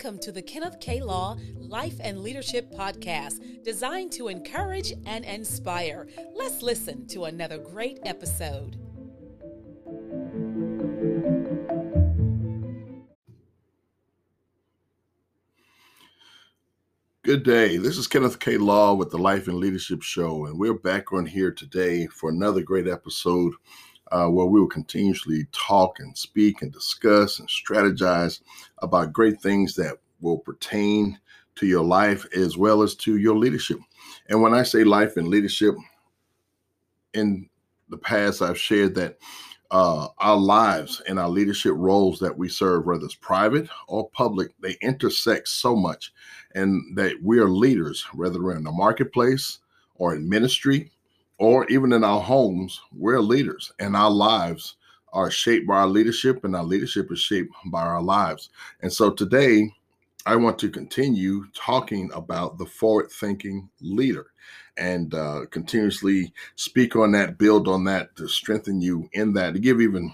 Welcome to the Kenneth K. Law Life and Leadership Podcast, designed to encourage and inspire. Let's listen to another great episode. Good day. This is Kenneth K. Law with the Life and Leadership Show, and we're back on here today for another great episode uh, where we will continuously talk and speak and discuss and strategize about great things that will pertain to your life as well as to your leadership. And when I say life and leadership, in the past, I've shared that uh, our lives and our leadership roles that we serve, whether it's private or public, they intersect so much, and that we are leaders, whether we're in the marketplace or in ministry or even in our homes, we're leaders and our lives are shaped by our leadership and our leadership is shaped by our lives. And so today, I want to continue talking about the forward thinking leader and uh, continuously speak on that, build on that to strengthen you in that, to give even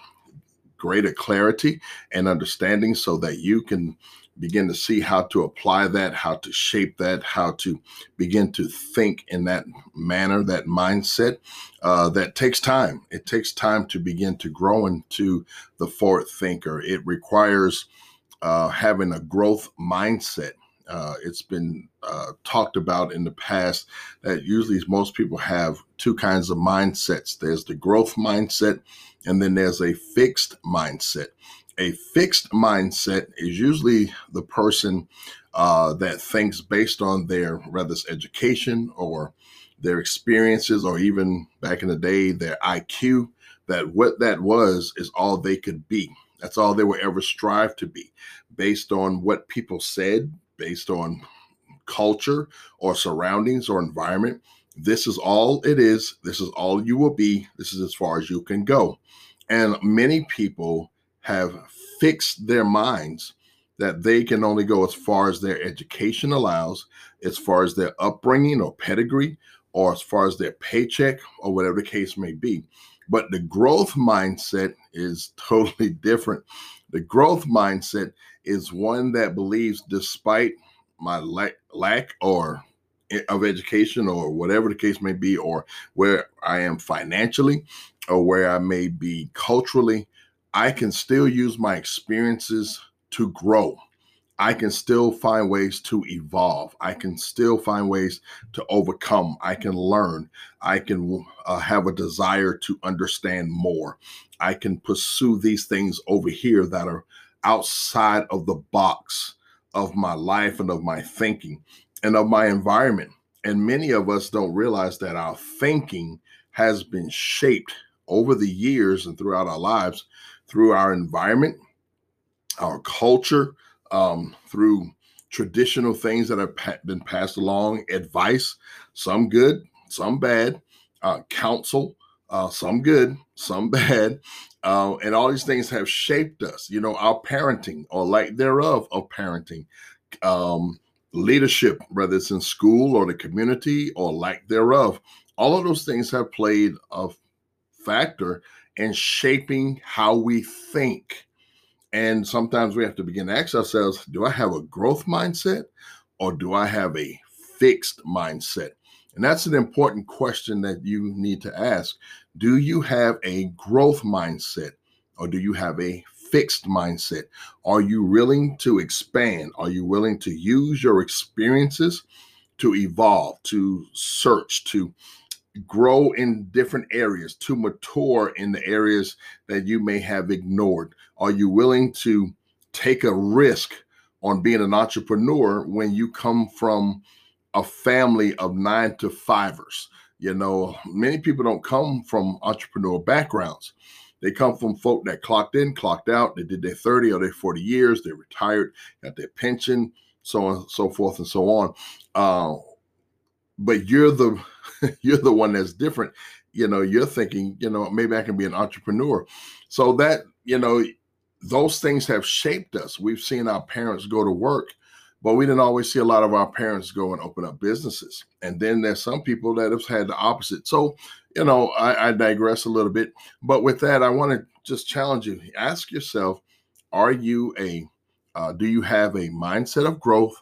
greater clarity and understanding so that you can begin to see how to apply that, how to shape that, how to begin to think in that manner, that mindset. Uh, that takes time. It takes time to begin to grow into the forward thinker. It requires uh, having a growth mindset. Uh, it's been uh, talked about in the past that usually most people have two kinds of mindsets there's the growth mindset, and then there's a fixed mindset a fixed mindset is usually the person uh, that thinks based on their it's education or their experiences or even back in the day their IQ that what that was is all they could be. That's all they will ever strive to be based on what people said based on culture or surroundings or environment. This is all it is. This is all you will be. This is as far as you can go. And many people have fixed their minds that they can only go as far as their education allows, as far as their upbringing or pedigree, or as far as their paycheck, or whatever the case may be. But the growth mindset is totally different. The growth mindset is one that believes, despite my lack, lack or of education or whatever the case may be, or where I am financially, or where I may be culturally, I can still use my experiences to grow. I can still find ways to evolve. I can still find ways to overcome. I can learn. I can uh, have a desire to understand more. I can pursue these things over here that are outside of the box of my life and of my thinking and of my environment. And many of us don't realize that our thinking has been shaped over the years and throughout our lives through our environment, our culture, um, through traditional things that have pa- been passed along, advice, some good, some bad, uh, counsel, uh, some good, some bad. Uh, and all these things have shaped us, you know, our parenting or lack thereof of parenting, um, leadership, whether it's in school or the community or lack thereof. All of those things have played a factor and shaping how we think. And sometimes we have to begin to ask ourselves do I have a growth mindset or do I have a fixed mindset? And that's an important question that you need to ask. Do you have a growth mindset or do you have a fixed mindset? Are you willing to expand? Are you willing to use your experiences to evolve, to search, to grow in different areas, to mature in the areas that you may have ignored? Are you willing to take a risk on being an entrepreneur when you come from a family of nine to fivers? You know, many people don't come from entrepreneur backgrounds. They come from folk that clocked in, clocked out, they did their 30 or their 40 years, they retired, got their pension, so on, so forth and so on. Uh, but you're the you're the one that's different. You know you're thinking you know maybe i can be an entrepreneur. So that you know those things have shaped us. We've seen our parents go to work but we didn't always see a lot of our parents go and open up businesses. And then there's some people that have had the opposite. So you know i, I digress a little bit. But with that i want to just challenge you. Ask yourself are you a Uh, do you have a mindset of growth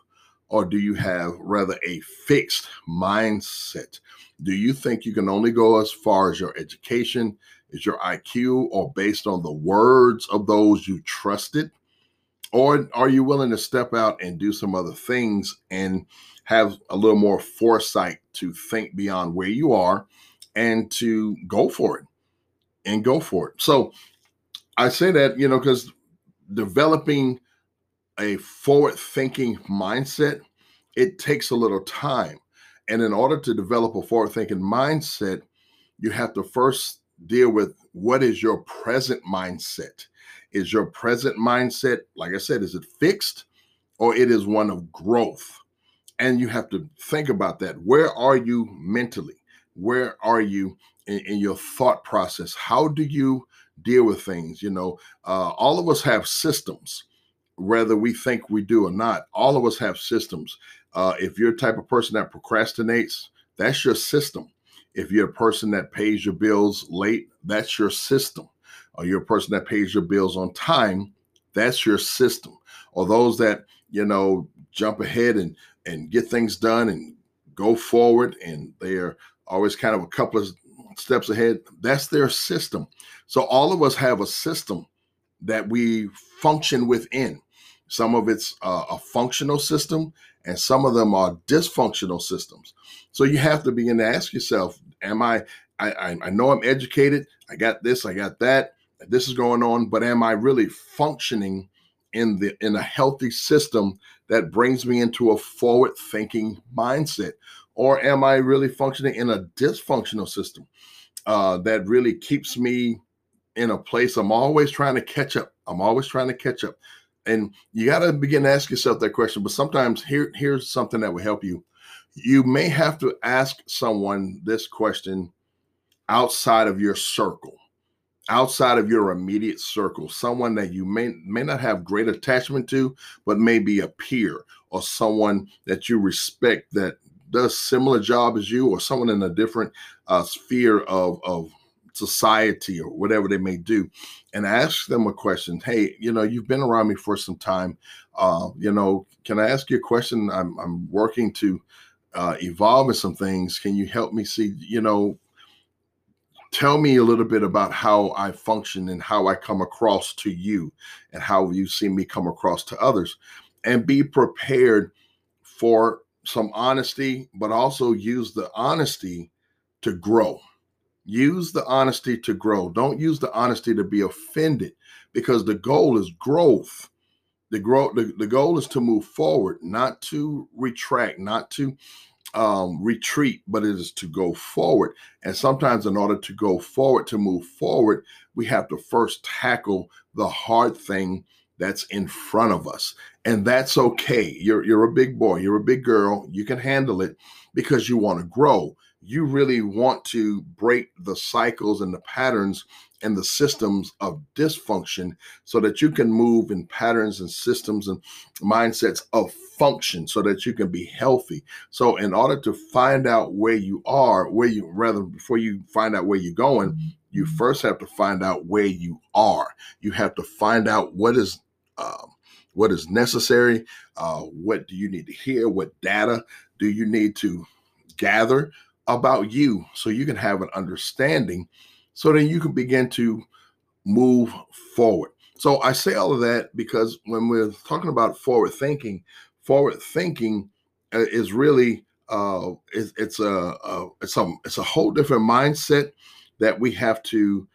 or do you have rather a fixed mindset? Do you think you can only go as far as your education, is your IQ, or based on the words of those you trusted? Or are you willing to step out and do some other things and have a little more foresight to think beyond where you are and to go for it and go for it? So I say that, you know, because developing a forward thinking mindset, it takes a little time. And in order to develop a forward thinking mindset, you have to first deal with what is your present mindset is your present mindset, like I said, is it fixed or it is one of growth? And you have to think about that. Where are you mentally? Where are you in, in your thought process? How do you deal with things? You know, uh, all of us have systems, whether we think we do or not. All of us have systems. Uh, if you're a type of person that procrastinates, that's your system. If you're a person that pays your bills late, that's your system or you're a person that pays your bills on time, that's your system. Or those that, you know, jump ahead and and get things done and go forward and they're always kind of a couple of steps ahead, that's their system. So all of us have a system that we function within. Some of it's uh, a functional system, and some of them are dysfunctional systems. So you have to begin to ask yourself: Am I? I, I know I'm educated. I got this. I got that this is going on, but am I really functioning in the in a healthy system that brings me into a forward thinking mindset? Or am I really functioning in a dysfunctional system uh, that really keeps me in a place I'm always trying to catch up? I'm always trying to catch up. And you got to begin to ask yourself that question. But sometimes here, here's something that will help you. You may have to ask someone this question outside of your circle outside of your immediate circle, someone that you may may not have great attachment to, but maybe a peer or someone that you respect that does similar job as you, or someone in a different uh, sphere of of society or whatever they may do, and ask them a question. Hey, you know, you've been around me for some time. Uh, you know, can I ask you a question? I'm I'm working to uh, evolve in some things. Can you help me see? You know, tell me a little bit about how I function and how I come across to you and how you see me come across to others. And be prepared for some honesty, but also use the honesty to grow. Use the honesty to grow. Don't use the honesty to be offended because the goal is growth. The, grow, the, the goal is to move forward, not to retract, not to um, retreat, but it is to go forward. And sometimes, in order to go forward, to move forward, we have to first tackle the hard thing that's in front of us. And that's okay. You're, you're a big boy, you're a big girl, you can handle it because you want to grow. You really want to break the cycles and the patterns and the systems of dysfunction so that you can move in patterns and systems and mindsets of function so that you can be healthy. So, in order to find out where you are, where you rather before you find out where you're going, you first have to find out where you are. You have to find out what is. Um, what is necessary? Uh, what do you need to hear? What data do you need to gather about you so you can have an understanding so then you can begin to move forward. So I say all of that because when we're talking about forward thinking, forward thinking uh, is really uh, it's, it's a, a it's a it's a whole different mindset that we have to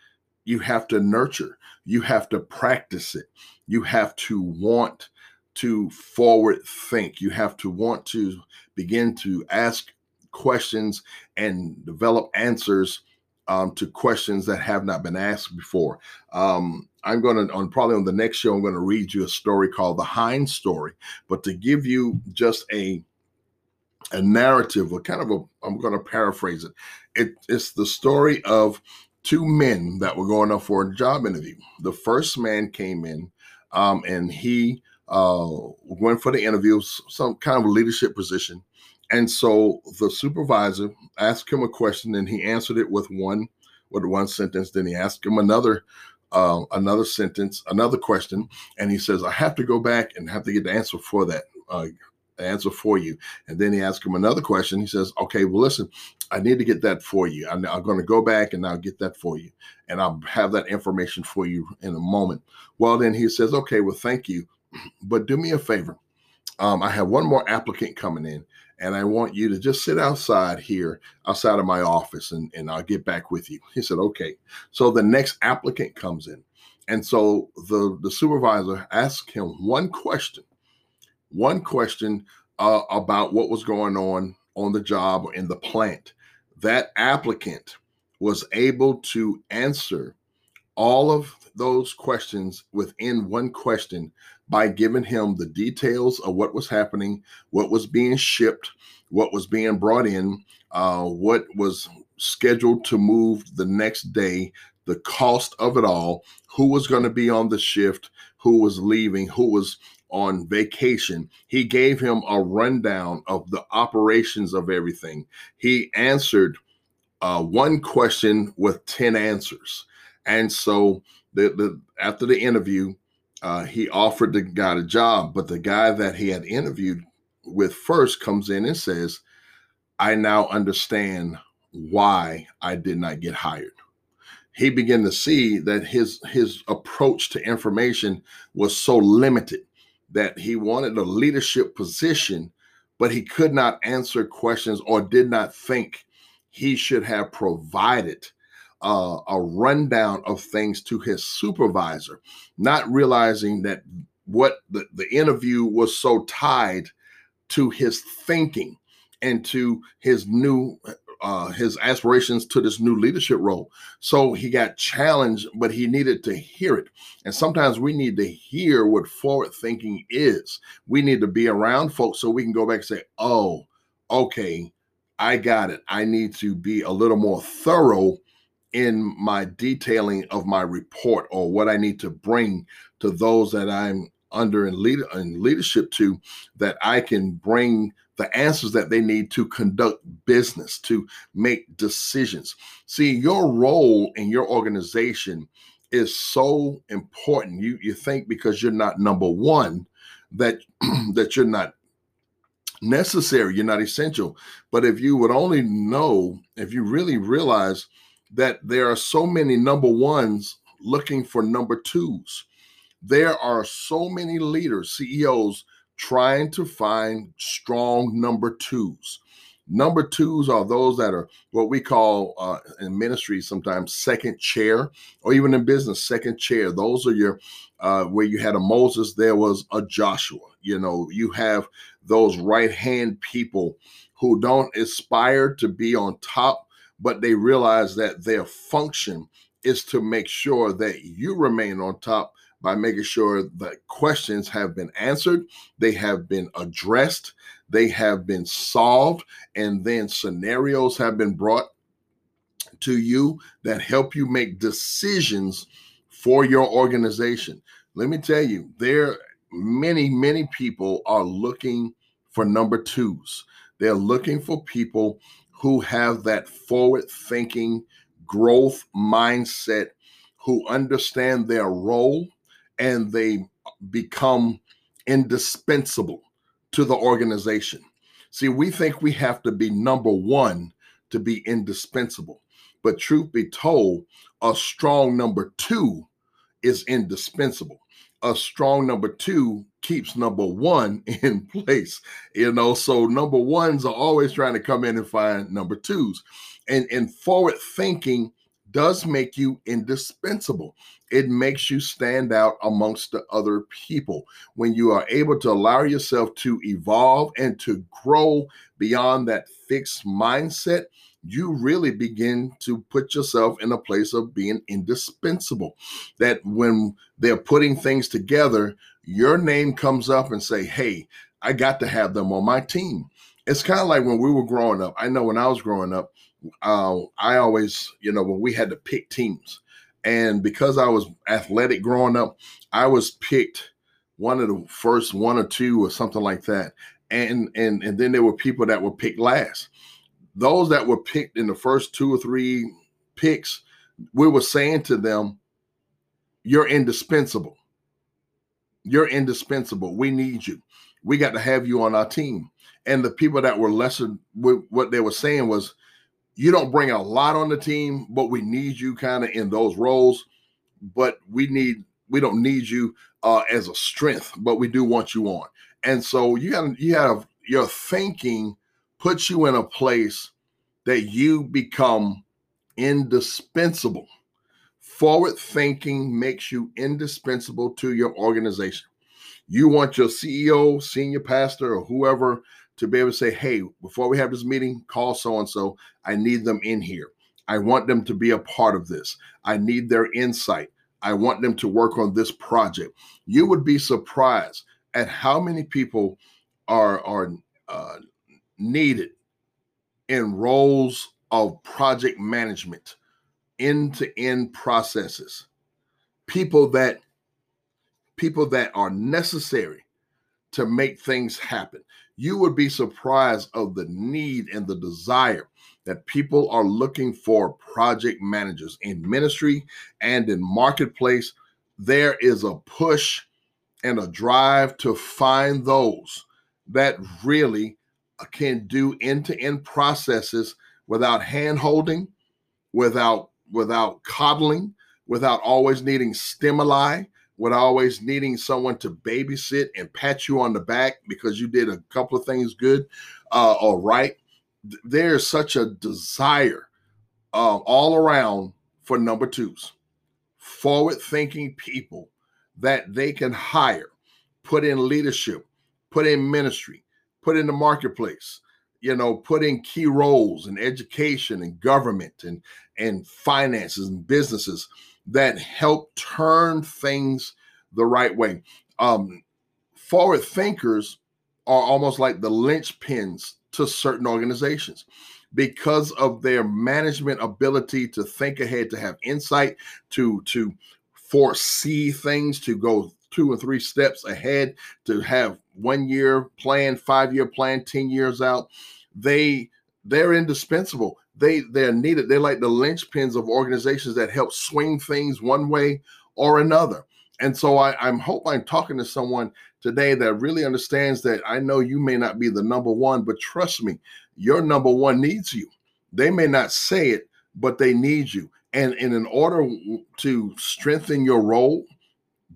you have to nurture. You have to practice it. You have to want to forward think. You have to want to begin to ask questions and develop answers um, to questions that have not been asked before. Um, I'm going to, on probably on the next show, I'm going to read you a story called the Hind story. But to give you just a a narrative, a kind of a, I'm going to paraphrase it. it. It's the story of two men that were going up for a job interview. The first man came in, um, and he uh, went for the interview, some kind of leadership position. And so the supervisor asked him a question and he answered it with one with one sentence. Then he asked him another uh, another sentence, another question, and he says, "I have to go back and have to get the answer for that." Uh, answer for you. And then he asked him another question. He says, Okay, well, listen, I need to get that for you. I'm, I'm, going to go back and I'll get that for you. And I'll have that information for you in a moment. Well, then he says, Okay, well, thank you. But do me a favor. Um, I have one more applicant coming in, and I want you to just sit outside here, outside of my office, and, and I'll get back with you. He said, Okay. So the next applicant comes in. And so the, the supervisor asked him one question, one question uh, about what was going on on the job or in the plant. That applicant was able to answer all of those questions within one question by giving him the details of what was happening, what was being shipped, what was being brought in, uh, what was scheduled to move the next day, the cost of it all, who was going to be on the shift, who was leaving, who was on vacation. He gave him a rundown of the operations of everything. He answered uh, one question with 10 answers. And so the, the after the interview, uh, he offered the guy a job, but the guy that he had interviewed with first comes in and says, I now understand why I did not get hired. He began to see that his his approach to information was so limited that he wanted a leadership position, but he could not answer questions or did not think he should have provided uh, a rundown of things to his supervisor, not realizing that what the, the interview was so tied to his thinking and to his new uh, his aspirations to this new leadership role. So he got challenged, but he needed to hear it. And sometimes we need to hear what forward thinking is. We need to be around folks so we can go back and say, oh, okay, I got it. I need to be a little more thorough in my detailing of my report or what I need to bring to those that I'm under in, lead, in leadership to that I can bring the answers that they need to conduct business, to make decisions. See, your role in your organization is so important. You you think because you're not number one that that you're not necessary, you're not essential. But if you would only know, if you really realize that there are so many number ones looking for number twos, there are so many leaders, CEOs trying to find strong number twos. Number twos are those that are what we call uh, in ministry sometimes second chair, or even in business, second chair. Those are your uh, where you had a Moses, there was a Joshua. You know, you have those right hand people who don't aspire to be on top, but they realize that their function is to make sure that you remain on top by making sure that questions have been answered, they have been addressed, they have been solved, and then scenarios have been brought to you that help you make decisions for your organization. Let me tell you, there many, many people are looking for number twos. They're looking for people who have that forward thinking, growth mindset, who understand their role and they become indispensable to the organization. See, we think we have to be number one to be indispensable. But truth be told, a strong number two is indispensable. A strong number two keeps number one in place. You know, so number ones are always trying to come in and find number twos. And, and forward thinking does make you indispensable. It makes you stand out amongst the other people when you are able to allow yourself to evolve and to grow beyond that fixed mindset. You really begin to put yourself in a place of being indispensable. That when they're putting things together, your name comes up and say, Hey, I got to have them on my team. It's kind of like when we were growing up. I know when I was growing up, uh, I always, you know, when we had to pick teams, and because I was athletic growing up, I was picked one of the first one or two or something like that. And and and then there were people that were picked last. Those that were picked in the first two or three picks, we were saying to them, you're indispensable. You're indispensable. We need you. We got to have you on our team. And the people that were lesser, with what they were saying was, you don't bring a lot on the team, but we need you kind of in those roles. But we need, we don't need you uh, as a strength, but we do want you on. And so you got, you have your thinking puts you in a place that you become indispensable. Forward thinking makes you indispensable to your organization. You want your CEO, senior pastor, or whoever to be able to say, hey, before we have this meeting, call so and so. I need them in here. I want them to be a part of this. I need their insight. I want them to work on this project. You would be surprised at how many people are, are uh, needed in roles of project management, end to end processes. People that people that are necessary to make things happen. You would be surprised of the need and the desire that people are looking for project managers in ministry and in marketplace. There is a push and a drive to find those that really can do end-to-end processes without hand holding, without without coddling, without always needing stimuli, without always needing someone to babysit and pat you on the back because you did a couple of things good uh, or right. There's such a desire uh, all around for number twos, forward thinking people that they can hire, put in leadership, put in ministry, put in the marketplace, you know, put in key roles in education and government and and finances and businesses that help turn things the right way. Um, forward thinkers are almost like the linchpins to certain organizations because of their management ability to think ahead, to have insight, to to foresee things, to go two or three steps ahead, to have one year plan, five year plan, 10 years out. They they're indispensable. They they're needed. They're like the linchpins of organizations that help swing things one way or another. And so I, I'm hope I'm talking to someone today that really understands that I know you may not be the number one, but trust me, your number one needs you. They may not say it, but they need you. And, and in order to strengthen your role,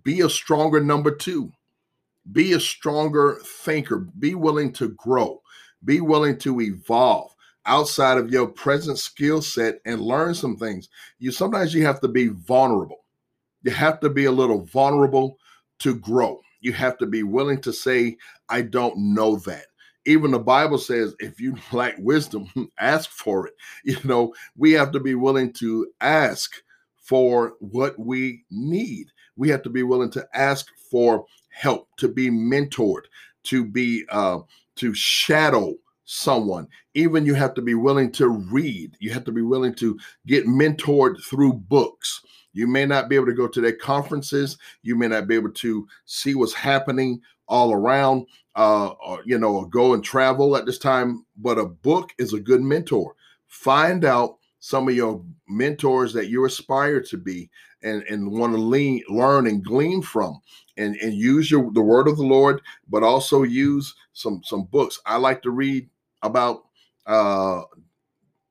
be a stronger number two. Be a stronger thinker. Be willing to grow. Be willing to evolve outside of your present skill set and learn some things. You sometimes you have to be vulnerable. You have to be a little vulnerable to grow. You have to be willing to say, I don't know that. Even the Bible says, if you lack wisdom, ask for it. You know, we have to be willing to ask for what we need. We have to be willing to ask for help, to be mentored, to be uh, to shadow someone. Even you have to be willing to read. You have to be willing to get mentored through books. You may not be able to go to their conferences. You may not be able to see what's happening all around, uh, or you know, or go and travel at this time. But a book is a good mentor. Find out some of your mentors that you aspire to be and, and want to lean, learn and glean from and, and use your the word of the Lord, but also use some some books. I like to read about uh,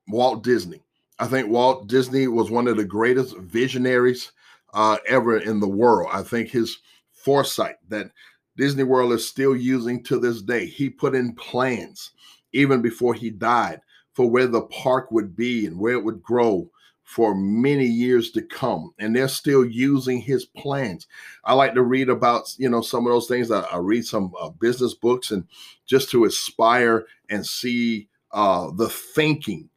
Walt Disney. I think Walt Disney was one of the greatest visionaries uh, ever in the world. I think his foresight that Disney World is still using to this day. He put in plans even before he died for where the park would be and where it would grow for many years to come and they're still using his plans. I like to read about you know some of those things. I, I read some uh, business books and just to aspire and see uh, the thinking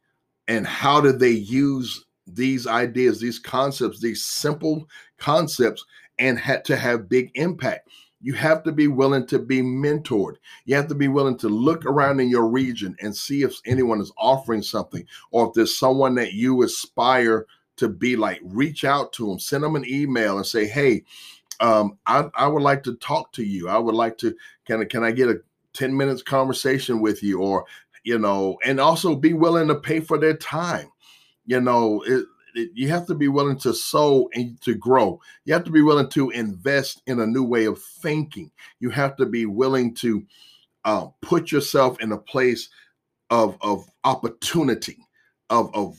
and how did they use these ideas these concepts these simple concepts and had to have big impact you have to be willing to be mentored. You have to be willing to look around in your region and see if anyone is offering something or if there's someone that you aspire to be like. Reach out to them, send them an email and say, hey, um, I, I would like to talk to you. I would like to, can I, can I get a 10 minutes conversation with you? Or, you know, and also be willing to pay for their time. You know, it, you have to be willing to sow and to grow. You have to be willing to invest in a new way of thinking. You have to be willing to uh, put yourself in a place of of opportunity, of of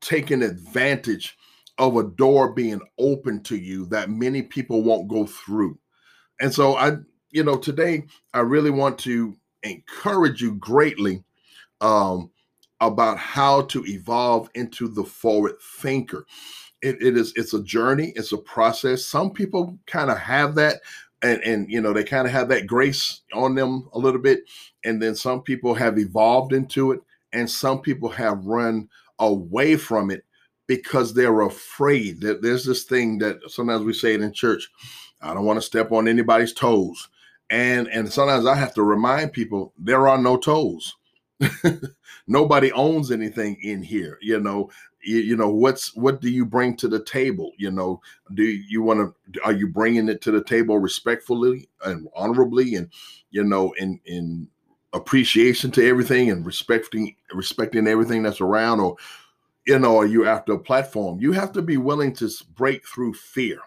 taking advantage of a door being open to you that many people won't go through. And so I, you know, today I really want to encourage you greatly um, about how to evolve into the forward thinker. It, it is it's a journey, it's a process. Some people kind of have that and and you know they kind of have that grace on them a little bit and then some people have evolved into it and some people have run away from it because they're afraid that there's this thing that sometimes we say it in church i don't want to step on anybody's toes and and sometimes i have to remind people there are no toes nobody owns anything in here you know. You, you, know what's what do you bring to the table you know? Do you want to are you bringing it to the table respectfully and honorably and you know in in appreciation to everything and respecting respecting everything that's around or you know are you after a platform? You have to be willing to break through fear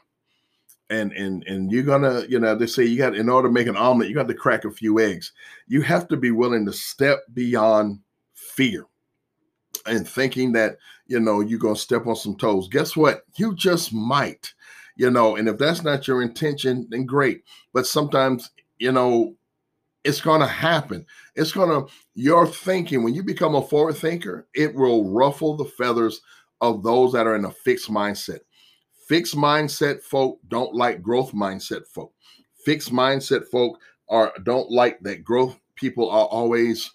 and and and you're gonna you know they say you got in order to make an omelet you got to crack a few eggs. You have to be willing to step beyond fear and thinking that you know you're gonna step on some toes. Guess what? You just might you know and if that's not your intention then great. But sometimes you know it's gonna happen. It's gonna your thinking when you become a forward thinker it will ruffle the feathers of those that are in a fixed mindset Fixed mindset folk don't like growth mindset folk. Fixed mindset folk are don't like that growth people are always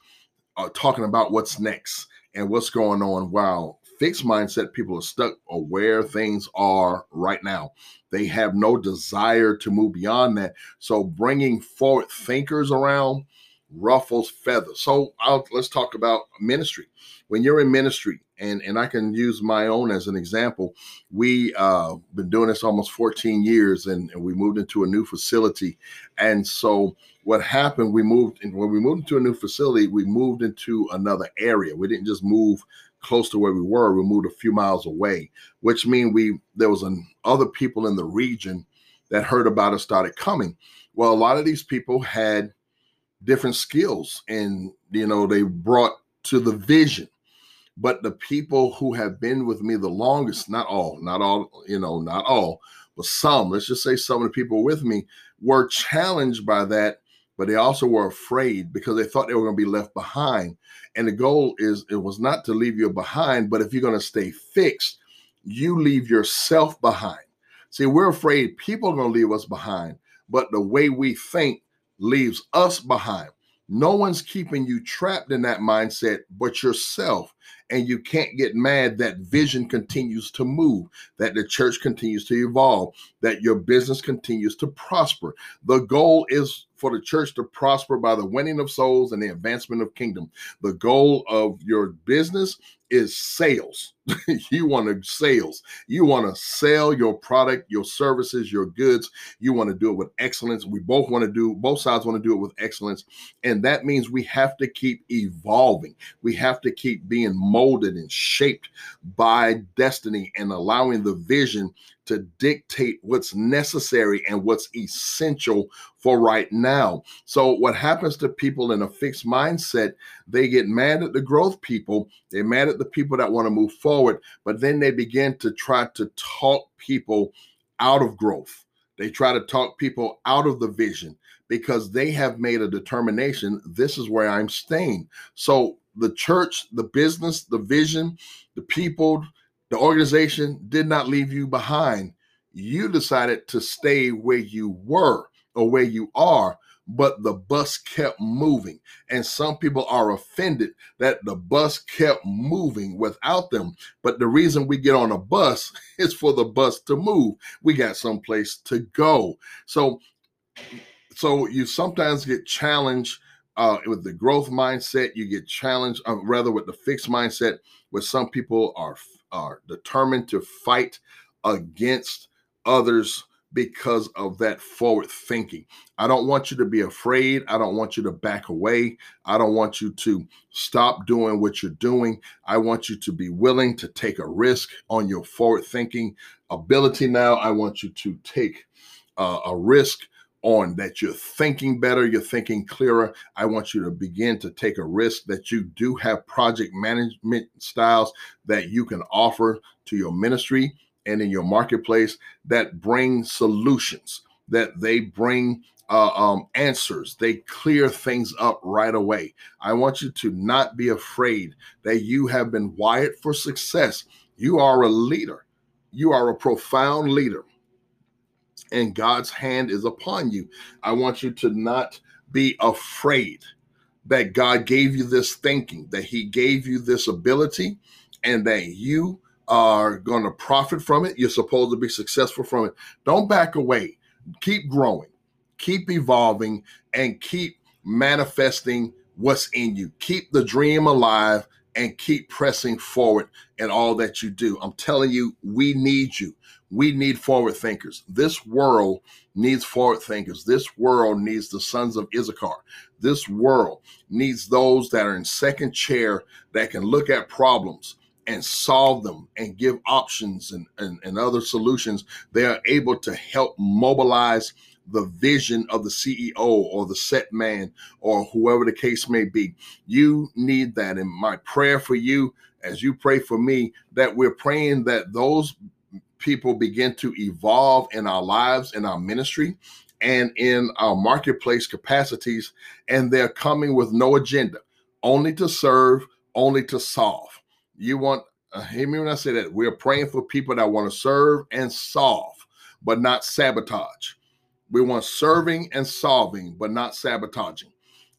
uh, talking about what's next and what's going on. while fixed mindset people are stuck or where things are right now. They have no desire to move beyond that. So bringing forward thinkers around ruffles feathers. So I'll, let's talk about ministry. When you're in ministry, and and I can use my own as an example. We uh been doing this almost 14 years, and, and we moved into a new facility. And so what happened? We moved, and when we moved into a new facility, we moved into another area. We didn't just move close to where we were; we moved a few miles away, which means we there was an, other people in the region that heard about us started coming. Well, a lot of these people had different skills and you know they brought to the vision but the people who have been with me the longest not all not all you know not all but some let's just say some of the people with me were challenged by that but they also were afraid because they thought they were going to be left behind and the goal is it was not to leave you behind but if you're going to stay fixed you leave yourself behind see we're afraid people are going to leave us behind but the way we think leaves us behind. No one's keeping you trapped in that mindset but yourself. And you can't get mad that vision continues to move, that the church continues to evolve, that your business continues to prosper. The goal is for the church to prosper by the winning of souls and the advancement of kingdom. The goal of your business is sales. you want to sales. You want to sell your product, your services, your goods. You want to do it with excellence. We both want to do both sides want to do it with excellence. And that means we have to keep evolving. We have to keep being molded and shaped by destiny and allowing the vision to dictate what's necessary and what's essential for right now. So, what happens to people in a fixed mindset, they get mad at the growth people, they're mad at the people that want to move forward, but then they begin to try to talk people out of growth. They try to talk people out of the vision because they have made a determination this is where I'm staying. So, the church, the business, the vision, the people, the organization did not leave you behind. You decided to stay where you were or where you are, but the bus kept moving. And some people are offended that the bus kept moving without them. But the reason we get on a bus is for the bus to move. We got someplace to go. So, so you sometimes get challenged uh, with the growth mindset. You get challenged, uh, rather, with the fixed mindset, where some people are are determined to fight against others because of that forward thinking. I don't want you to be afraid. I don't want you to back away. I don't want you to stop doing what you're doing. I want you to be willing to take a risk on your forward thinking ability now. I want you to take uh, a risk on that you're thinking better, you're thinking clearer. I want you to begin to take a risk that you do have project management styles that you can offer to your ministry and in your marketplace that bring solutions, that they bring uh, um, answers. They clear things up right away. I want you to not be afraid that you have been wired for success. You are a leader, you are a profound leader, and God's hand is upon you. I want you to not be afraid that God gave you this thinking, that He gave you this ability, and that you are going to profit from it. You're supposed to be successful from it. Don't back away. Keep growing, keep evolving, and keep manifesting what's in you. Keep the dream alive and keep pressing forward in all that you do. I'm telling you, we need you. We need forward thinkers. This world needs forward thinkers. This world needs the sons of Issachar. This world needs those that are in second chair that can look at problems and solve them and give options and, and, and other solutions, they are able to help mobilize the vision of the CEO or the set man or whoever the case may be. You need that. And my prayer for you, as you pray for me, that we're praying that those people begin to evolve in our lives, in our ministry, and in our marketplace capacities. And they're coming with no agenda, only to serve, only to solve. You want, uh, hear me when I say that. We're praying for people that want to serve and solve, but not sabotage. We want serving and solving, but not sabotaging.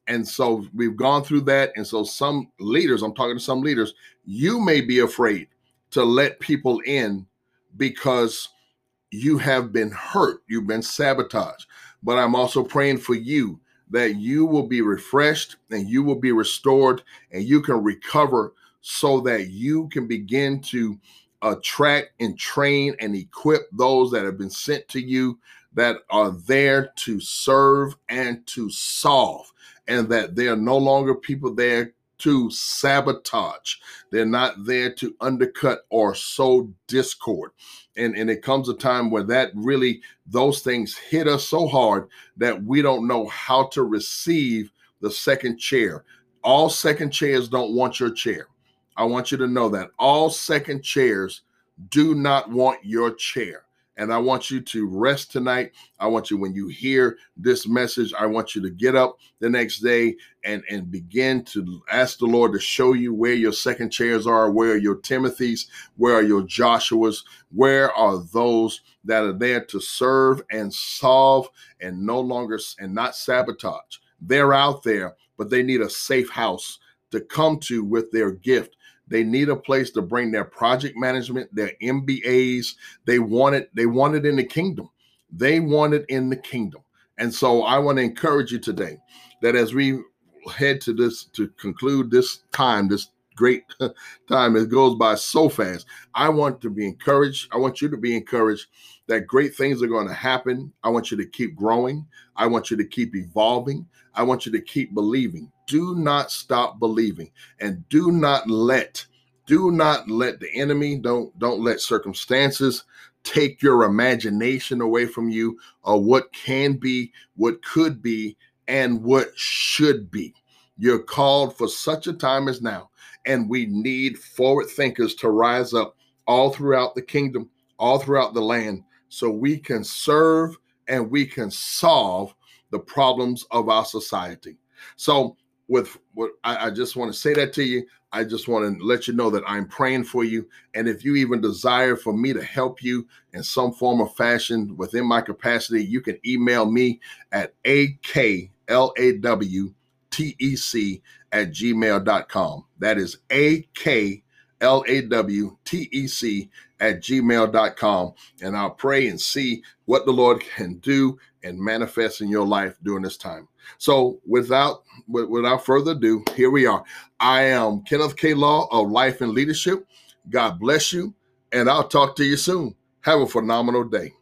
And so we've gone through that. And so some leaders, I'm talking to some leaders, you may be afraid to let people in because you have been hurt, you've been sabotaged. But I'm also praying for you that you will be refreshed and you will be restored and you can recover so that you can begin to attract and train and equip those that have been sent to you that are there to serve and to solve, and that they are no longer people there to sabotage. They're not there to undercut or sow discord. And, and it comes a time where that really, those things hit us so hard that we don't know how to receive the second chair. All second chairs don't want your chair. I want you to know that all second chairs do not want your chair. And I want you to rest tonight. I want you, when you hear this message, I want you to get up the next day and, and begin to ask the Lord to show you where your second chairs are, where are your Timothys, where are your Joshuas, where are those that are there to serve and solve and no longer and not sabotage. They're out there, but they need a safe house to come to with their gift they need a place to bring their project management, their MBAs. They want it, they want it in the kingdom. They want it in the kingdom. And so I want to encourage you today that as we head to this to conclude this time, this great time, it goes by so fast. I want to be encouraged. I want you to be encouraged that great things are going to happen. I want you to keep growing. I want you to keep evolving. I want you to keep believing do not stop believing and do not let do not let the enemy don't don't let circumstances take your imagination away from you of what can be what could be and what should be. You're called for such a time as now and we need forward thinkers to rise up all throughout the kingdom all throughout the land so we can serve and we can solve the problems of our society. So with what I, I just want to say that to you. I just want to let you know that I'm praying for you. And if you even desire for me to help you in some form or fashion within my capacity, you can email me at aklawtec at gmail.com. That is aklawtec at gmail.com. And I'll pray and see what the Lord can do and manifest in your life during this time. So without without further ado, here we are. I am Kenneth K. Law of Life and Leadership. God bless you, and I'll talk to you soon. Have a phenomenal day.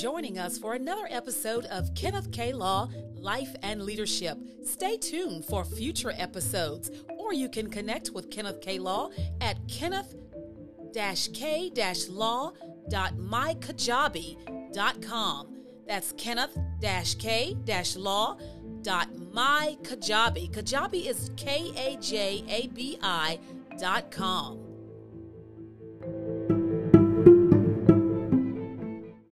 Joining us for another episode of Kenneth K. Law Life and Leadership. Stay tuned for future episodes, or you can connect with Kenneth K. Law at kenneth k law.mykajabi.com. That's kenneth k law.mykajabi. Kajabi is K A J A B I dot com.